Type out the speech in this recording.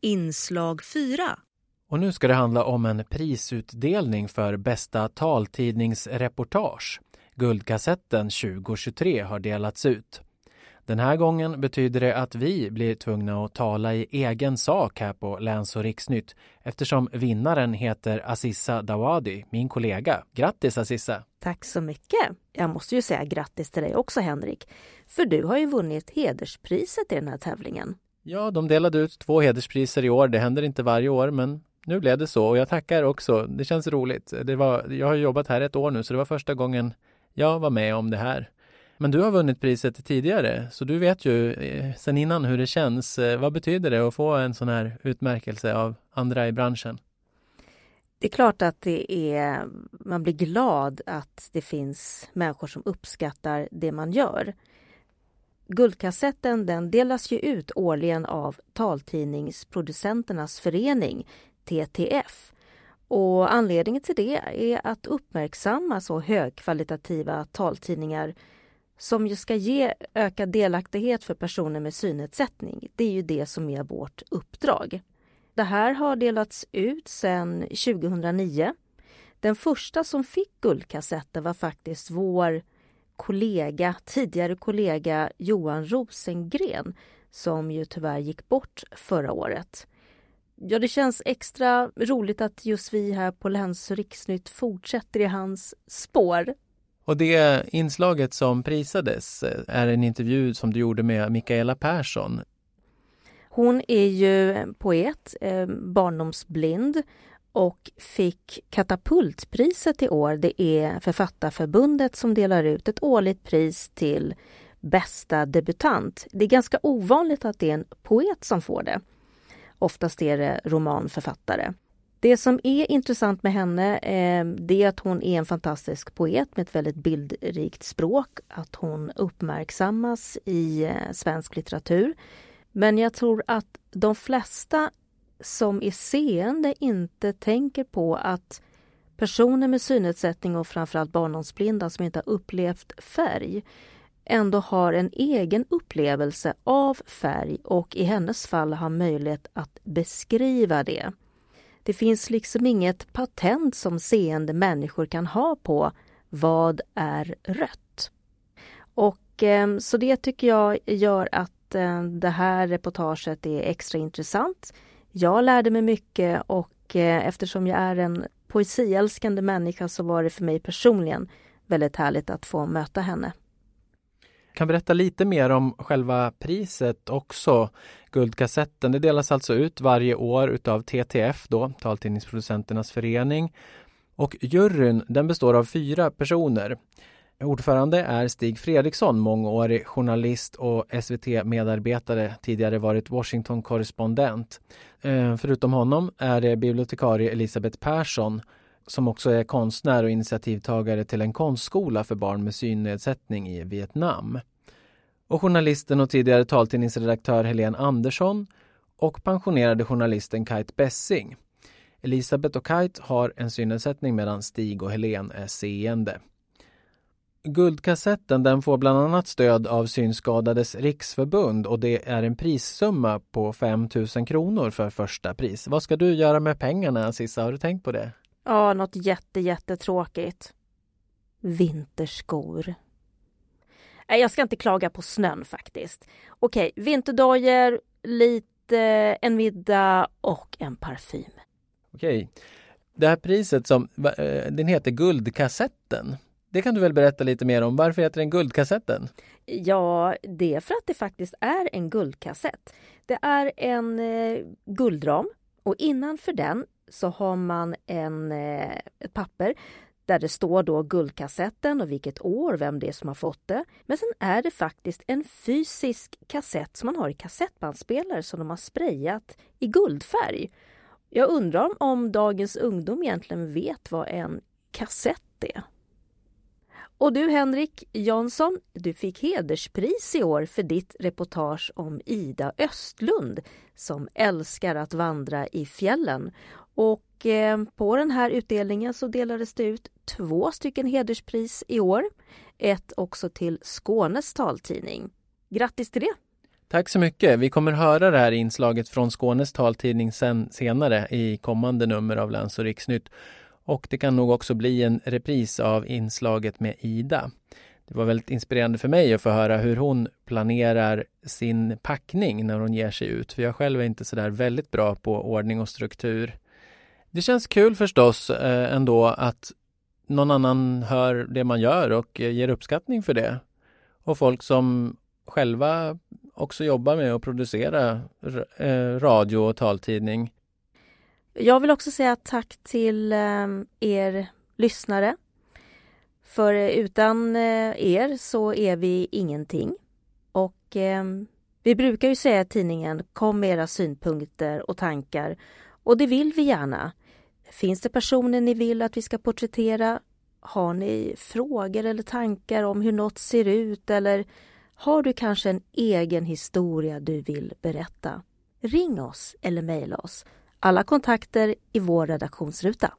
Inslag 4 Och nu ska det handla om en prisutdelning för bästa taltidningsreportage. Guldkassetten 2023 har delats ut. Den här gången betyder det att vi blir tvungna att tala i egen sak här på Läns och riksnytt eftersom vinnaren heter Aziza Dawadi, min kollega. Grattis Aziza! Tack så mycket! Jag måste ju säga grattis till dig också Henrik, för du har ju vunnit hederspriset i den här tävlingen. Ja, de delade ut två hederspriser i år. Det händer inte varje år, men nu blev det så och jag tackar också. Det känns roligt. Det var, jag har jobbat här ett år nu, så det var första gången jag var med om det här. Men du har vunnit priset tidigare, så du vet ju eh, sen innan hur det känns. Eh, vad betyder det att få en sån här utmärkelse av andra i branschen? Det är klart att det är, man blir glad att det finns människor som uppskattar det man gör. Guldkassetten den delas ju ut årligen av Taltidningsproducenternas förening, TTF. Och anledningen till det är att uppmärksamma så högkvalitativa taltidningar som ju ska ge ökad delaktighet för personer med synnedsättning. Det är ju det som är vårt uppdrag. Det här har delats ut sedan 2009. Den första som fick guldkassetten var faktiskt vår kollega, tidigare kollega Johan Rosengren som ju tyvärr gick bort förra året. Ja, det känns extra roligt att just vi här på Läns och riksnytt fortsätter i hans spår. Och det inslaget som prisades eh, är en intervju som du gjorde med Mikaela Persson. Hon är ju poet, eh, barndomsblind och fick Katapultpriset i år. Det är Författarförbundet som delar ut ett årligt pris till bästa debutant. Det är ganska ovanligt att det är en poet som får det. Oftast är det romanförfattare. Det som är intressant med henne eh, det är att hon är en fantastisk poet med ett väldigt bildrikt språk, att hon uppmärksammas i eh, svensk litteratur. Men jag tror att de flesta som är seende inte tänker på att personer med synnedsättning och framförallt barndomsblinda som inte har upplevt färg ändå har en egen upplevelse av färg och i hennes fall har möjlighet att beskriva det. Det finns liksom inget patent som seende människor kan ha på vad är rött. Och ehm, så det tycker jag gör att ehm, det här reportaget är extra intressant. Jag lärde mig mycket och eh, eftersom jag är en poesiälskande människa så var det för mig personligen väldigt härligt att få möta henne kan berätta lite mer om själva priset också. Guldkassetten, det delas alltså ut varje år utav TTF då, Taltidningsproducenternas förening. Och juryn, den består av fyra personer. Ordförande är Stig Fredriksson, mångårig journalist och SVT-medarbetare, tidigare varit Washington-korrespondent. Eh, förutom honom är det bibliotekarie Elisabeth Persson som också är konstnär och initiativtagare till en konstskola för barn med synnedsättning i Vietnam. Och journalisten och tidigare taltidningsredaktör Helene Andersson och pensionerade journalisten Kite Bessing. Elisabeth och Kite har en synnedsättning medan Stig och Helene är seende. Guldkassetten den får bland annat stöd av Synskadades riksförbund och det är en prissumma på 5 000 kronor för första pris. Vad ska du göra med pengarna Sissa? Har du tänkt på det? Ja, något jätte, jättetråkigt. Vinterskor. Nej, jag ska inte klaga på snön faktiskt. Okej, vinterdojor, lite, en middag och en parfym. Okej. Det här priset som, eh, den heter Guldkassetten. Det kan du väl berätta lite mer om. Varför heter den Guldkassetten? Ja, det är för att det faktiskt är en guldkassett. Det är en eh, guldram och innanför den så har man en, eh, ett papper där det står då guldkassetten och vilket år, vem det är som har fått det. Men sen är det faktiskt en fysisk kassett som man har i kassettbandspelare som de har sprayat i guldfärg. Jag undrar om dagens ungdom egentligen vet vad en kassett är. Och du Henrik Jansson, du fick hederspris i år för ditt reportage om Ida Östlund som älskar att vandra i fjällen. Och eh, på den här utdelningen så delades det ut två stycken hederspris i år. Ett också till Skånes taltidning. Grattis till det! Tack så mycket. Vi kommer höra det här inslaget från Skånes taltidning sen, senare i kommande nummer av Läns och riksnytt. Och det kan nog också bli en repris av inslaget med Ida. Det var väldigt inspirerande för mig att få höra hur hon planerar sin packning när hon ger sig ut. För jag själv är inte så där väldigt bra på ordning och struktur. Det känns kul förstås eh, ändå att någon annan hör det man gör och eh, ger uppskattning för det. Och folk som själva också jobbar med att producera eh, radio och taltidning. Jag vill också säga tack till ehm, er lyssnare. För eh, utan eh, er så är vi ingenting. Och ehm, vi brukar ju säga i tidningen Kom med era synpunkter och tankar. Och det vill vi gärna. Finns det personer ni vill att vi ska porträttera? Har ni frågor eller tankar om hur något ser ut eller har du kanske en egen historia du vill berätta? Ring oss eller mejla oss. Alla kontakter i vår redaktionsruta.